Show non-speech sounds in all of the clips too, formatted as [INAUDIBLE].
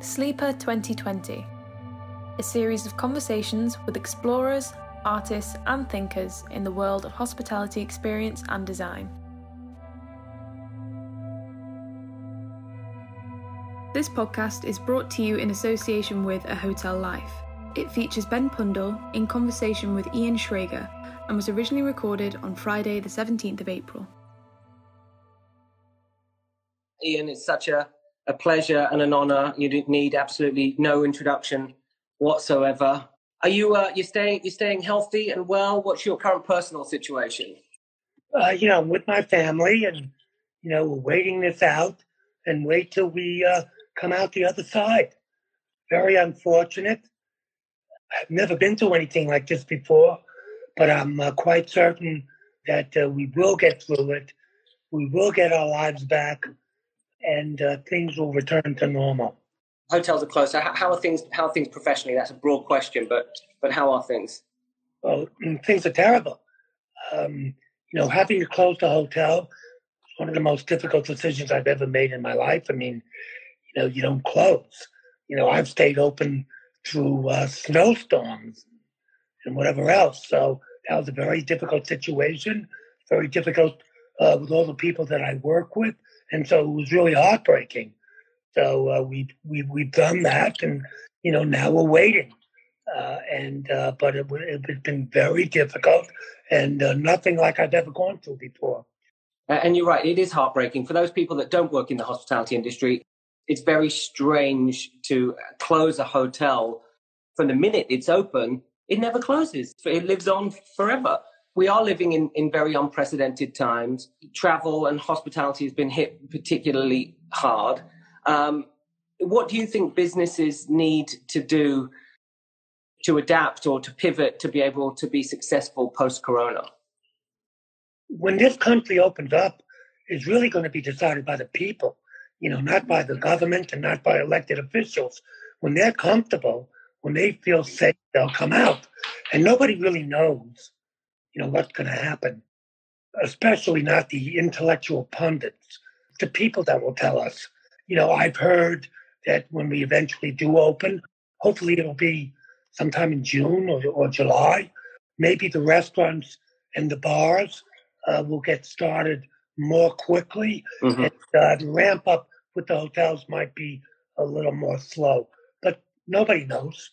Sleeper 2020, a series of conversations with explorers, artists, and thinkers in the world of hospitality experience and design. This podcast is brought to you in association with A Hotel Life. It features Ben Pundole in conversation with Ian Schrager and was originally recorded on Friday, the 17th of April. Ian, it's such a, a pleasure and an honour. You need absolutely no introduction whatsoever. Are you uh, you staying you staying healthy and well? What's your current personal situation? Uh, you know, I'm with my family, and you know, we're waiting this out and wait till we uh, come out the other side. Very unfortunate. I've never been to anything like this before, but I'm uh, quite certain that uh, we will get through it. We will get our lives back, and uh, things will return to normal. Hotels are closed. So how, how are things? How are things professionally? That's a broad question, but but how are things? Well, mm, things are terrible. Um, you know, having to close the hotel is one of the most difficult decisions I've ever made in my life. I mean, you know, you don't close. You know, I've stayed open through uh, snowstorms and whatever else. So that was a very difficult situation, very difficult uh, with all the people that I work with. And so it was really heartbreaking. So uh, we, we, we've done that and, you know, now we're waiting. Uh, and uh, but it, it's been very difficult and uh, nothing like I've ever gone through before. And you're right; it is heartbreaking for those people that don't work in the hospitality industry it's very strange to close a hotel from the minute it's open. It never closes. It lives on forever. We are living in, in very unprecedented times. Travel and hospitality has been hit particularly hard. Um, what do you think businesses need to do to adapt or to pivot to be able to be successful post corona? When this country opens up, it's really going to be decided by the people you know, not by the government and not by elected officials. When they're comfortable, when they feel safe, they'll come out. And nobody really knows, you know, what's going to happen, especially not the intellectual pundits, the people that will tell us. You know, I've heard that when we eventually do open, hopefully it'll be sometime in June or, or July, maybe the restaurants and the bars uh, will get started more quickly. Mm-hmm. And, uh, the ramp up with the hotels might be a little more slow, but nobody knows.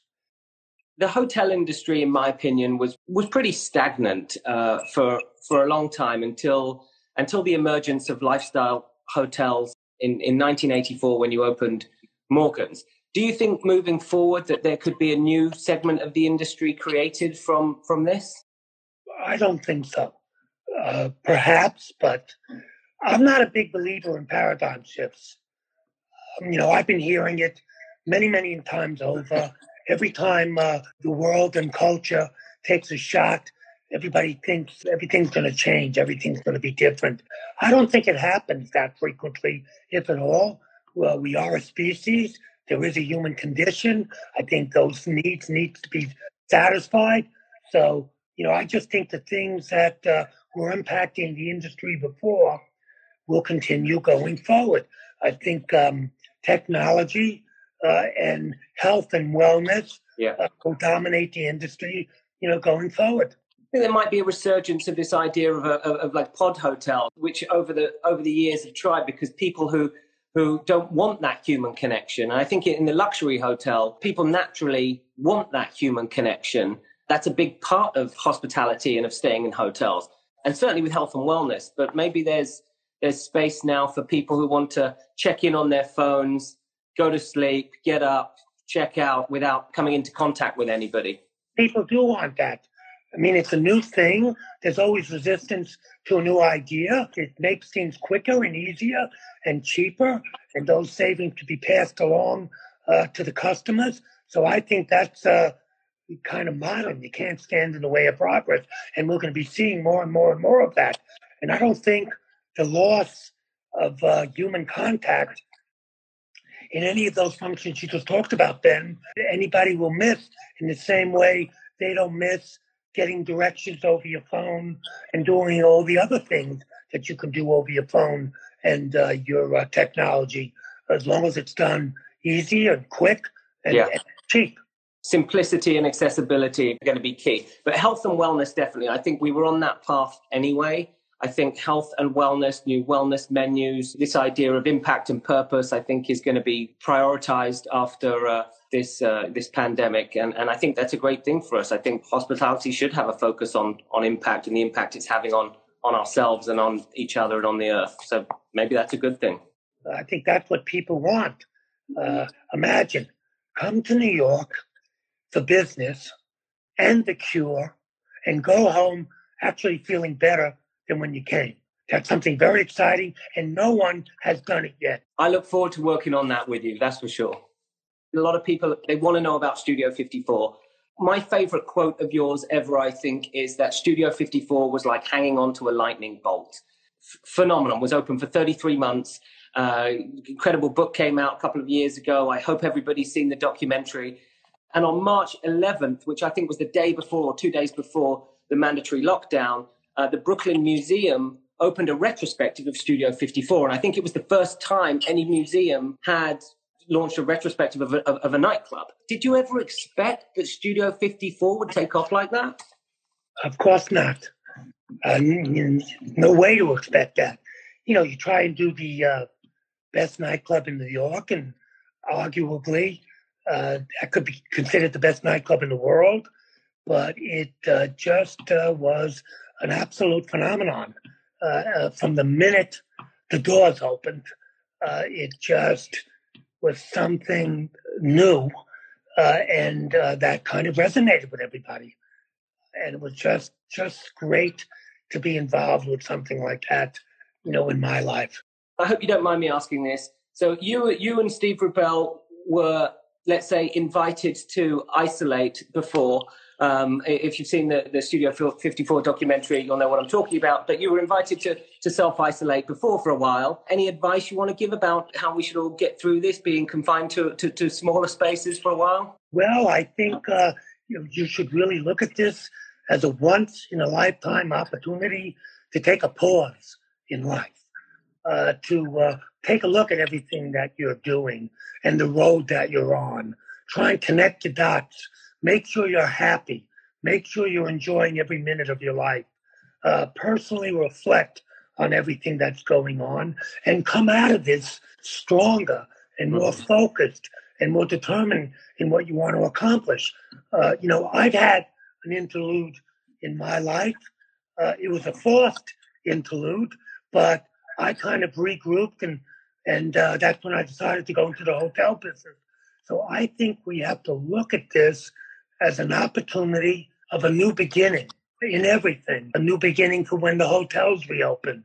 The hotel industry, in my opinion, was was pretty stagnant uh, for for a long time until until the emergence of lifestyle hotels in, in 1984 when you opened Morgan's. Do you think moving forward that there could be a new segment of the industry created from from this? I don't think so. Uh, perhaps, but I'm not a big believer in paradigm shifts. Um, you know, I've been hearing it many, many times over. Every time uh, the world and culture takes a shot, everybody thinks everything's going to change, everything's going to be different. I don't think it happens that frequently, if at all. Well, we are a species. There is a human condition. I think those needs need to be satisfied. So, you know, I just think the things that uh, were impacting the industry before will continue going forward. I think um, technology uh, and health and wellness yeah. uh, will dominate the industry, you know, going forward. I think there might be a resurgence of this idea of, a, of, of like pod hotels, which over the over the years have tried because people who who don't want that human connection. And I think in the luxury hotel, people naturally want that human connection. That's a big part of hospitality and of staying in hotels and certainly with health and wellness. But maybe there's there's space now for people who want to check in on their phones, go to sleep, get up, check out without coming into contact with anybody. People do want that. I mean, it's a new thing. There's always resistance to a new idea. It makes things quicker and easier and cheaper, and those savings to be passed along uh, to the customers. So I think that's uh, kind of modern. You can't stand in the way of progress. And we're going to be seeing more and more and more of that. And I don't think the loss of uh, human contact in any of those functions you just talked about, Ben, anybody will miss in the same way they don't miss getting directions over your phone and doing all the other things that you can do over your phone and uh, your uh, technology, as long as it's done, easy and quick and, yeah. and cheap simplicity and accessibility are going to be key. But health and wellness, definitely. I think we were on that path anyway. I think health and wellness, new wellness menus, this idea of impact and purpose, I think is going to be prioritized after uh, this uh, this pandemic, and and I think that's a great thing for us. I think hospitality should have a focus on on impact and the impact it's having on on ourselves and on each other and on the earth. So maybe that's a good thing. I think that's what people want. Uh, imagine come to New York for business and the cure, and go home actually feeling better than when you came. That's something very exciting, and no one has done it yet. I look forward to working on that with you, that's for sure. A lot of people, they want to know about Studio 54. My favorite quote of yours ever, I think, is that Studio 54 was like hanging on to a lightning bolt. F- phenomenon, was open for 33 months. Uh, incredible book came out a couple of years ago. I hope everybody's seen the documentary. And on March 11th, which I think was the day before or two days before the mandatory lockdown, uh, the Brooklyn Museum opened a retrospective of Studio 54. And I think it was the first time any museum had launched a retrospective of a, of, of a nightclub. Did you ever expect that Studio 54 would take off like that? Of course not. Uh, no way to expect that. You know, you try and do the uh, best nightclub in New York, and arguably uh, that could be considered the best nightclub in the world, but it uh, just uh, was an absolute phenomenon. Uh, uh, from the minute the doors opened, uh, it just was something new, and that kind of resonated with everybody. And it was just just great to be involved with something like that, you know, in my life. I hope you don't mind me asking this. So you you and Steve Rubell were let's say, invited to isolate before. Um, if you've seen the, the Studio 54 documentary, you'll know what I'm talking about. But you were invited to, to self isolate before for a while. Any advice you want to give about how we should all get through this, being confined to, to, to smaller spaces for a while? Well, I think uh, you, you should really look at this as a once in a lifetime opportunity to take a pause in life, uh, to uh, take a look at everything that you're doing and the road that you're on. Try and connect the dots. Make sure you're happy. Make sure you're enjoying every minute of your life. Uh, personally reflect on everything that's going on and come out of this stronger and more mm-hmm. focused and more determined in what you want to accomplish. Uh, you know, I've had an interlude in my life. Uh, it was a forced interlude, but I kind of regrouped and and uh, that's when I decided to go into the hotel business. So I think we have to look at this as an opportunity of a new beginning in everything, a new beginning for when the hotels reopen,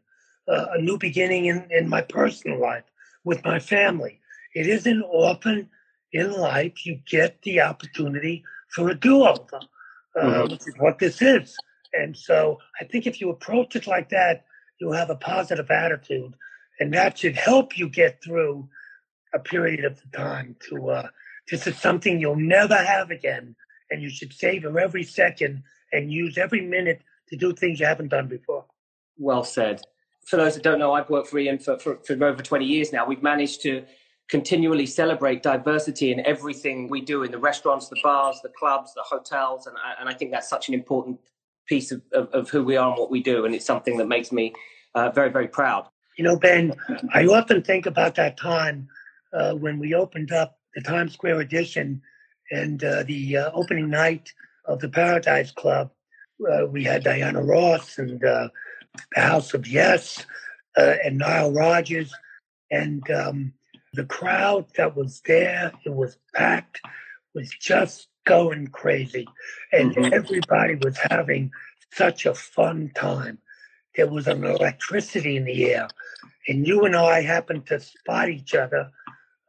uh, a new beginning in, in my personal life with my family. It isn't often in life you get the opportunity for a do-over, uh, mm-hmm. which is what this is. And so I think if you approach it like that, you'll have a positive attitude and that should help you get through a period of time to uh, this is something you'll never have again and you should savor every second and use every minute to do things you haven't done before. Well said. For those that don't know i've worked for ian for, for, for over 20 years now. We've managed to continually celebrate diversity in everything we do in the restaurants the bars the clubs the hotels and, and i think that's such an important piece of, of, of who we are and what we do and it's something that makes me uh, very very proud. You know, Ben, I often think about that time uh, when we opened up the Times Square edition and uh, the uh, opening night of the Paradise Club. Uh, we had Diana Ross and uh, the House of Yes uh, and Nile Rodgers. And um, the crowd that was there, it was packed, was just going crazy. And mm-hmm. everybody was having such a fun time there was an electricity in the air. And you and I happened to spot each other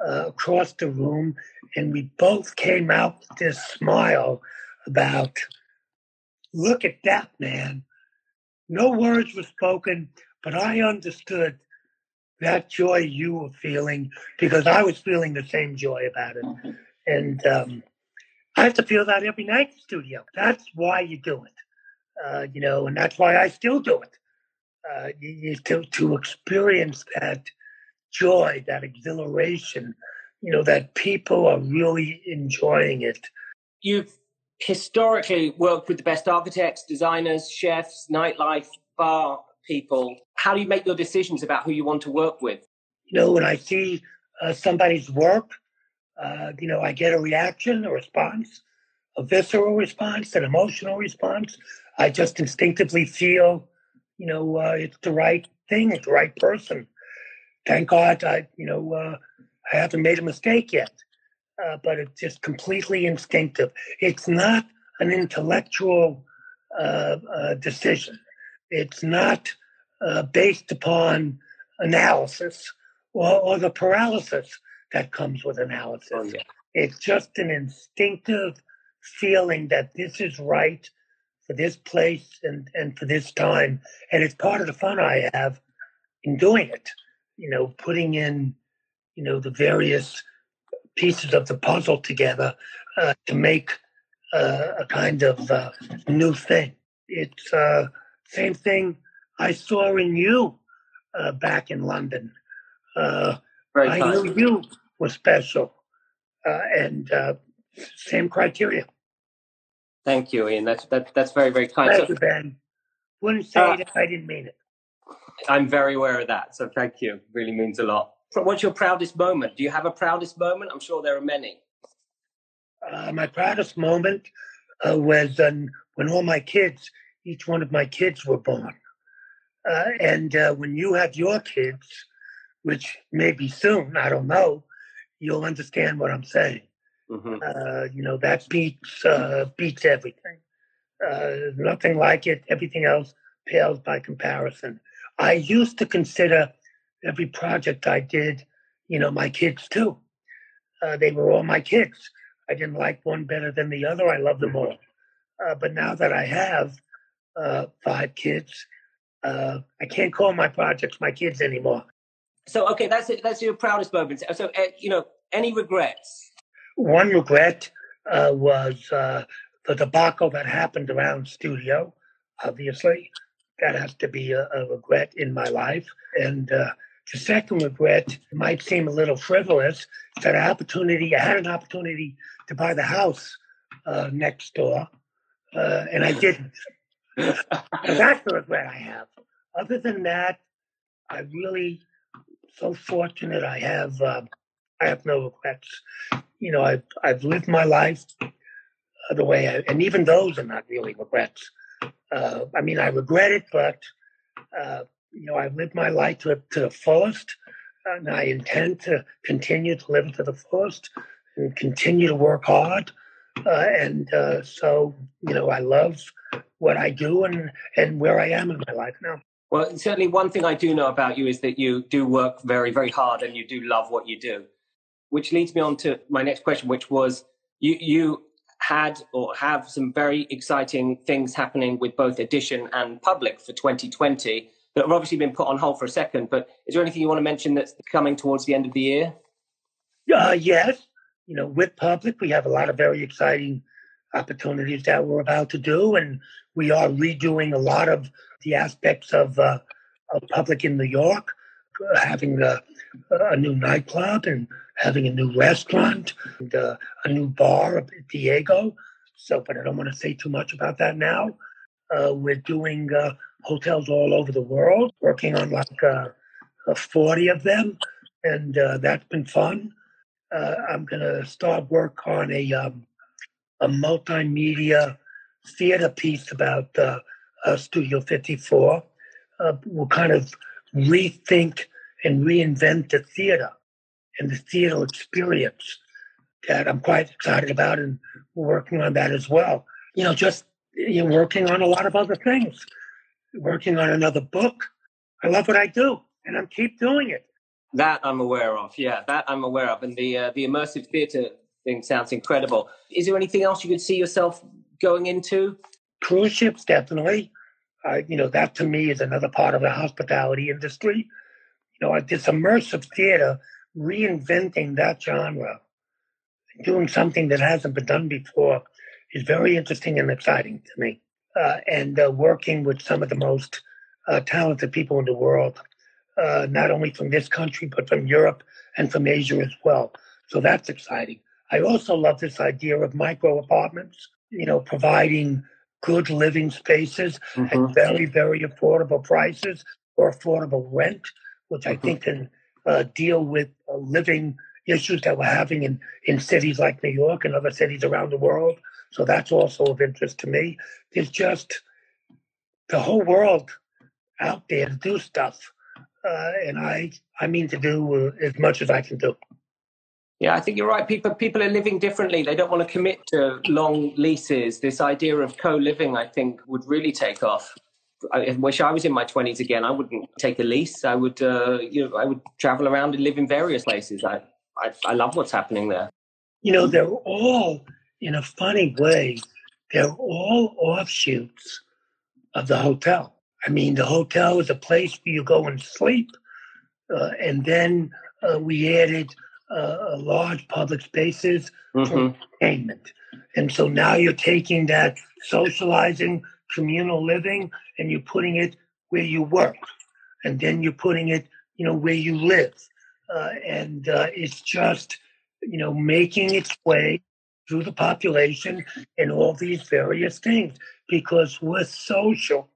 uh, across the room, and we both came out with this smile about, look at that, man. No words were spoken, but I understood that joy you were feeling because I was feeling the same joy about it. And um, I have to feel that every night in the studio. That's why you do it. Uh, you know, and that's why I still do it uh, you, to, to experience that joy, that exhilaration, you know, that people are really enjoying it. You've historically worked with the best architects, designers, chefs, nightlife, bar people. How do you make your decisions about who you want to work with? You know, when I see uh, somebody's work, uh, you know, I get a reaction, a response, a visceral response, an emotional response. I just instinctively feel, you know, uh, it's the right thing, it's the right person. Thank God, I, you know, uh, I haven't made a mistake yet. Uh, but it's just completely instinctive. It's not an intellectual uh, uh, decision. It's not uh, based upon analysis or, or, the paralysis that comes with analysis. Oh, yeah. It's just an instinctive feeling that this is right for this place and, and for this time. And it's part of the fun I have in doing it, you know, putting in, you know, the various pieces of the puzzle together uh, to make uh, a kind of uh, new thing. It's uh, same thing I saw in you uh, back in London. Uh, I knew you were special, and same criteria. Thank you, Ian. That's that, that's very very kind. Thank you, Ben. Wouldn't say it if I didn't mean it. I'm very aware of that, so thank you. Really means a lot. What's your proudest moment? Do you have a proudest moment? I'm sure there are many. Uh, my proudest moment uh, was um, when all my kids, each one of my kids were born. Uh, and uh, when you have your kids, which may be soon, I don't know, you'll understand what I'm saying. Mm-hmm. Uh, you know, that beats, uh, beats everything. nothing like it. Everything else pales by comparison. I used to consider every project I did, you know, my kids too. Uh, they were all my kids. I didn't like one better than the other. I love them all. Uh, but now that I have uh, five kids, uh, I can't call my projects my kids anymore. So, okay, that's it. That's your proudest moment. So, uh, you know, any regrets? One regret uh, was the debacle that happened around studio. Obviously, that has to be a, a regret in my life, and the second regret might seem a little frivolous. That opportunity, I had an opportunity to buy the house uh, next door, uh, and I didn't. [LAUGHS] That's the regret I have. Other than that, I'm really so fortunate. I have uh, I have no regrets. You know, I've I've lived my life the way, I, and even those are not really regrets. Uh, I mean, I regret it, but uh, you know, I've lived my life to, to the fullest, and I intend to continue to live to the fullest and continue to work hard. Uh, and uh, so, you know, I love what I do and, and where I am in my life now. Well, certainly one thing I do know about you is that you do work very, very hard and you do love what you do. Which leads me on to my next question, which was you, you had or have some very exciting things happening with both Edition and Public for 2020 that have obviously been put on hold for a second. But is there anything you want to mention that's coming towards the end of the year? Uh, yes. You know, with public, we have a lot of very exciting opportunities that we're about to do, and we are redoing a lot of the aspects of, uh, of public in New York, having a, a, new nightclub and having a new restaurant and uh, a new bar up at Diego. So, but I don't want to say too much about that now. Uh, we're doing uh, hotels all over the world, working on like uh, 40 of them, and uh, that's been fun. Uh, I'm going to start work on a um, a multimedia theater piece about uh, Studio 54. we'll kind of rethink and reinvent the theater and the theater experience that I'm quite excited about, and we're working on that as well. You know, just you know, working on a lot of other things, working on another book. I love what I do, and I'm keep doing it. That I'm aware of. Yeah, that I'm aware of, and the uh, the immersive theatre thing sounds incredible. Is there anything else you could see yourself going into? Cruise ships, definitely. Uh, you know, that to me is another part of the hospitality industry. You know, this immersive theater, reinventing that genre, doing something that hasn't been done before is very interesting and exciting to me. Uh, and uh, working with some of the most uh, talented people in the world, uh, not only from this country, but from Europe and from Asia as well. So that's exciting. I also love this idea of micro apartments, you know, providing good living spaces mm-hmm. at very, very affordable prices or affordable rent, which I mm-hmm. think can uh, deal with uh, living issues that we're having in, in cities like New York and other cities around the world. So that's also of interest to me. There's just the whole world out there to do stuff. Uh, and I, I mean to do uh, as much as I can do. Yeah, I think you're right. People people are living differently. They don't want to commit to long leases. This idea of co-living, I think, would really take off. I wish I was in my twenties again. I wouldn't take a lease. I would, uh, you know, I would travel around and live in various places. I, I, I love what's happening there. You know, they're all in a funny way. They're all offshoots of the hotel. I mean, the hotel is a place where you go and sleep, uh, and then uh, we added uh, large public spaces mm-hmm. for entertainment. And so now you're taking that socializing, communal living, and you're putting it where you work, and then you're putting it, you know, where you live, uh, and uh, it's just, you know, making its way through the population and all these various things because we're social.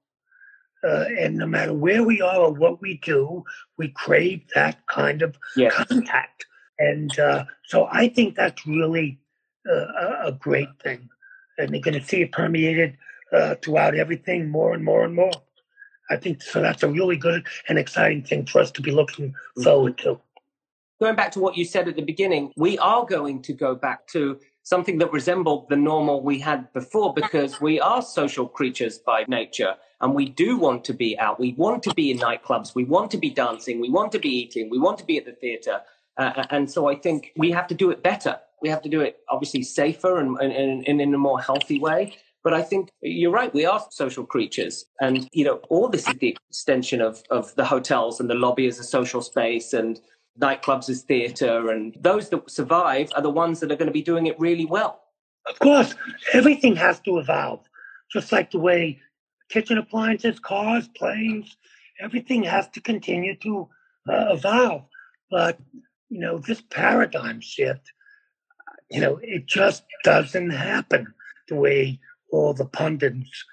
Uh, and no matter where we are or what we do, we crave that kind of yes. contact. And uh, so I think that's really uh, a great thing. And you're going to see it permeated uh, throughout everything more and more and more. I think so. That's a really good and exciting thing for us to be looking forward to. Going back to what you said at the beginning, we are going to go back to something that resembled the normal we had before because we are social creatures by nature and we do want to be out. We want to be in nightclubs. We want to be dancing. We want to be eating. We want to be at the theater. Uh, and so I think we have to do it better. We have to do it obviously safer and, and, and in a more healthy way. But I think you're right. We are social creatures, and you know all this is the extension of of the hotels and the lobby as a social space, and nightclubs as theatre, and those that survive are the ones that are going to be doing it really well. Of course, everything has to evolve, just like the way kitchen appliances, cars, planes, everything has to continue to uh, evolve. But you know, this paradigm shift, you know, it just doesn't happen the way all the pundits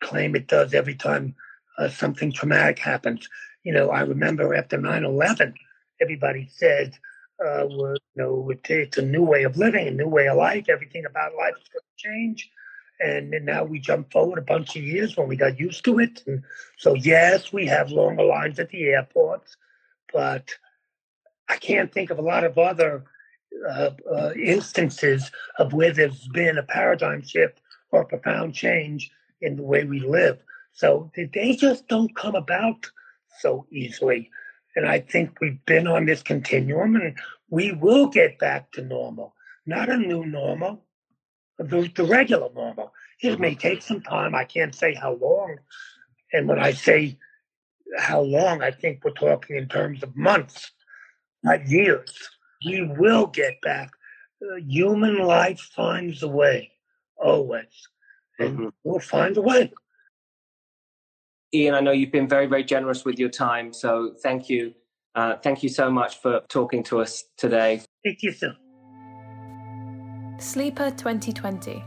claim it does every time uh, something traumatic happens. You know, I remember after 9 11, everybody said, uh, you know, it's a new way of living, a new way of life. Everything about life is going to change. And now we jump forward a bunch of years when we got used to it. And so, yes, we have longer lines at the airports, but I can't think of a lot of other uh, uh, instances of where there's been a paradigm shift or a profound change in the way we live. So they just don't come about so easily. And I think we've been on this continuum and we will get back to normal, not a new normal, the, the regular normal. It may take some time. I can't say how long. And when I say how long, I think we're talking in terms of months not years. We will get back. Uh, human life finds a way, always. And mm-hmm. we'll find a way. Ian, I know you've been very, very generous with your time. So thank you. Uh, thank you so much for talking to us today. Thank you, sir. Sleeper 2020,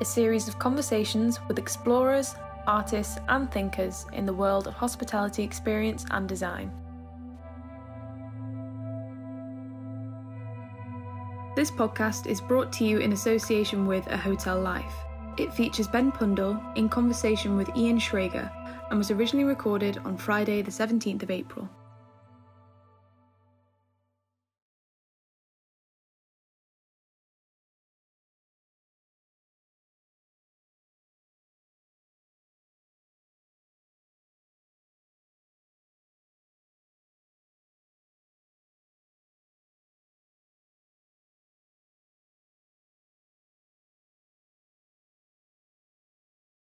a series of conversations with explorers, artists, and thinkers in the world of hospitality experience and design. This podcast is brought to you in association with A Hotel Life. It features Ben Pundole in conversation with Ian Schrager and was originally recorded on Friday, the 17th of April.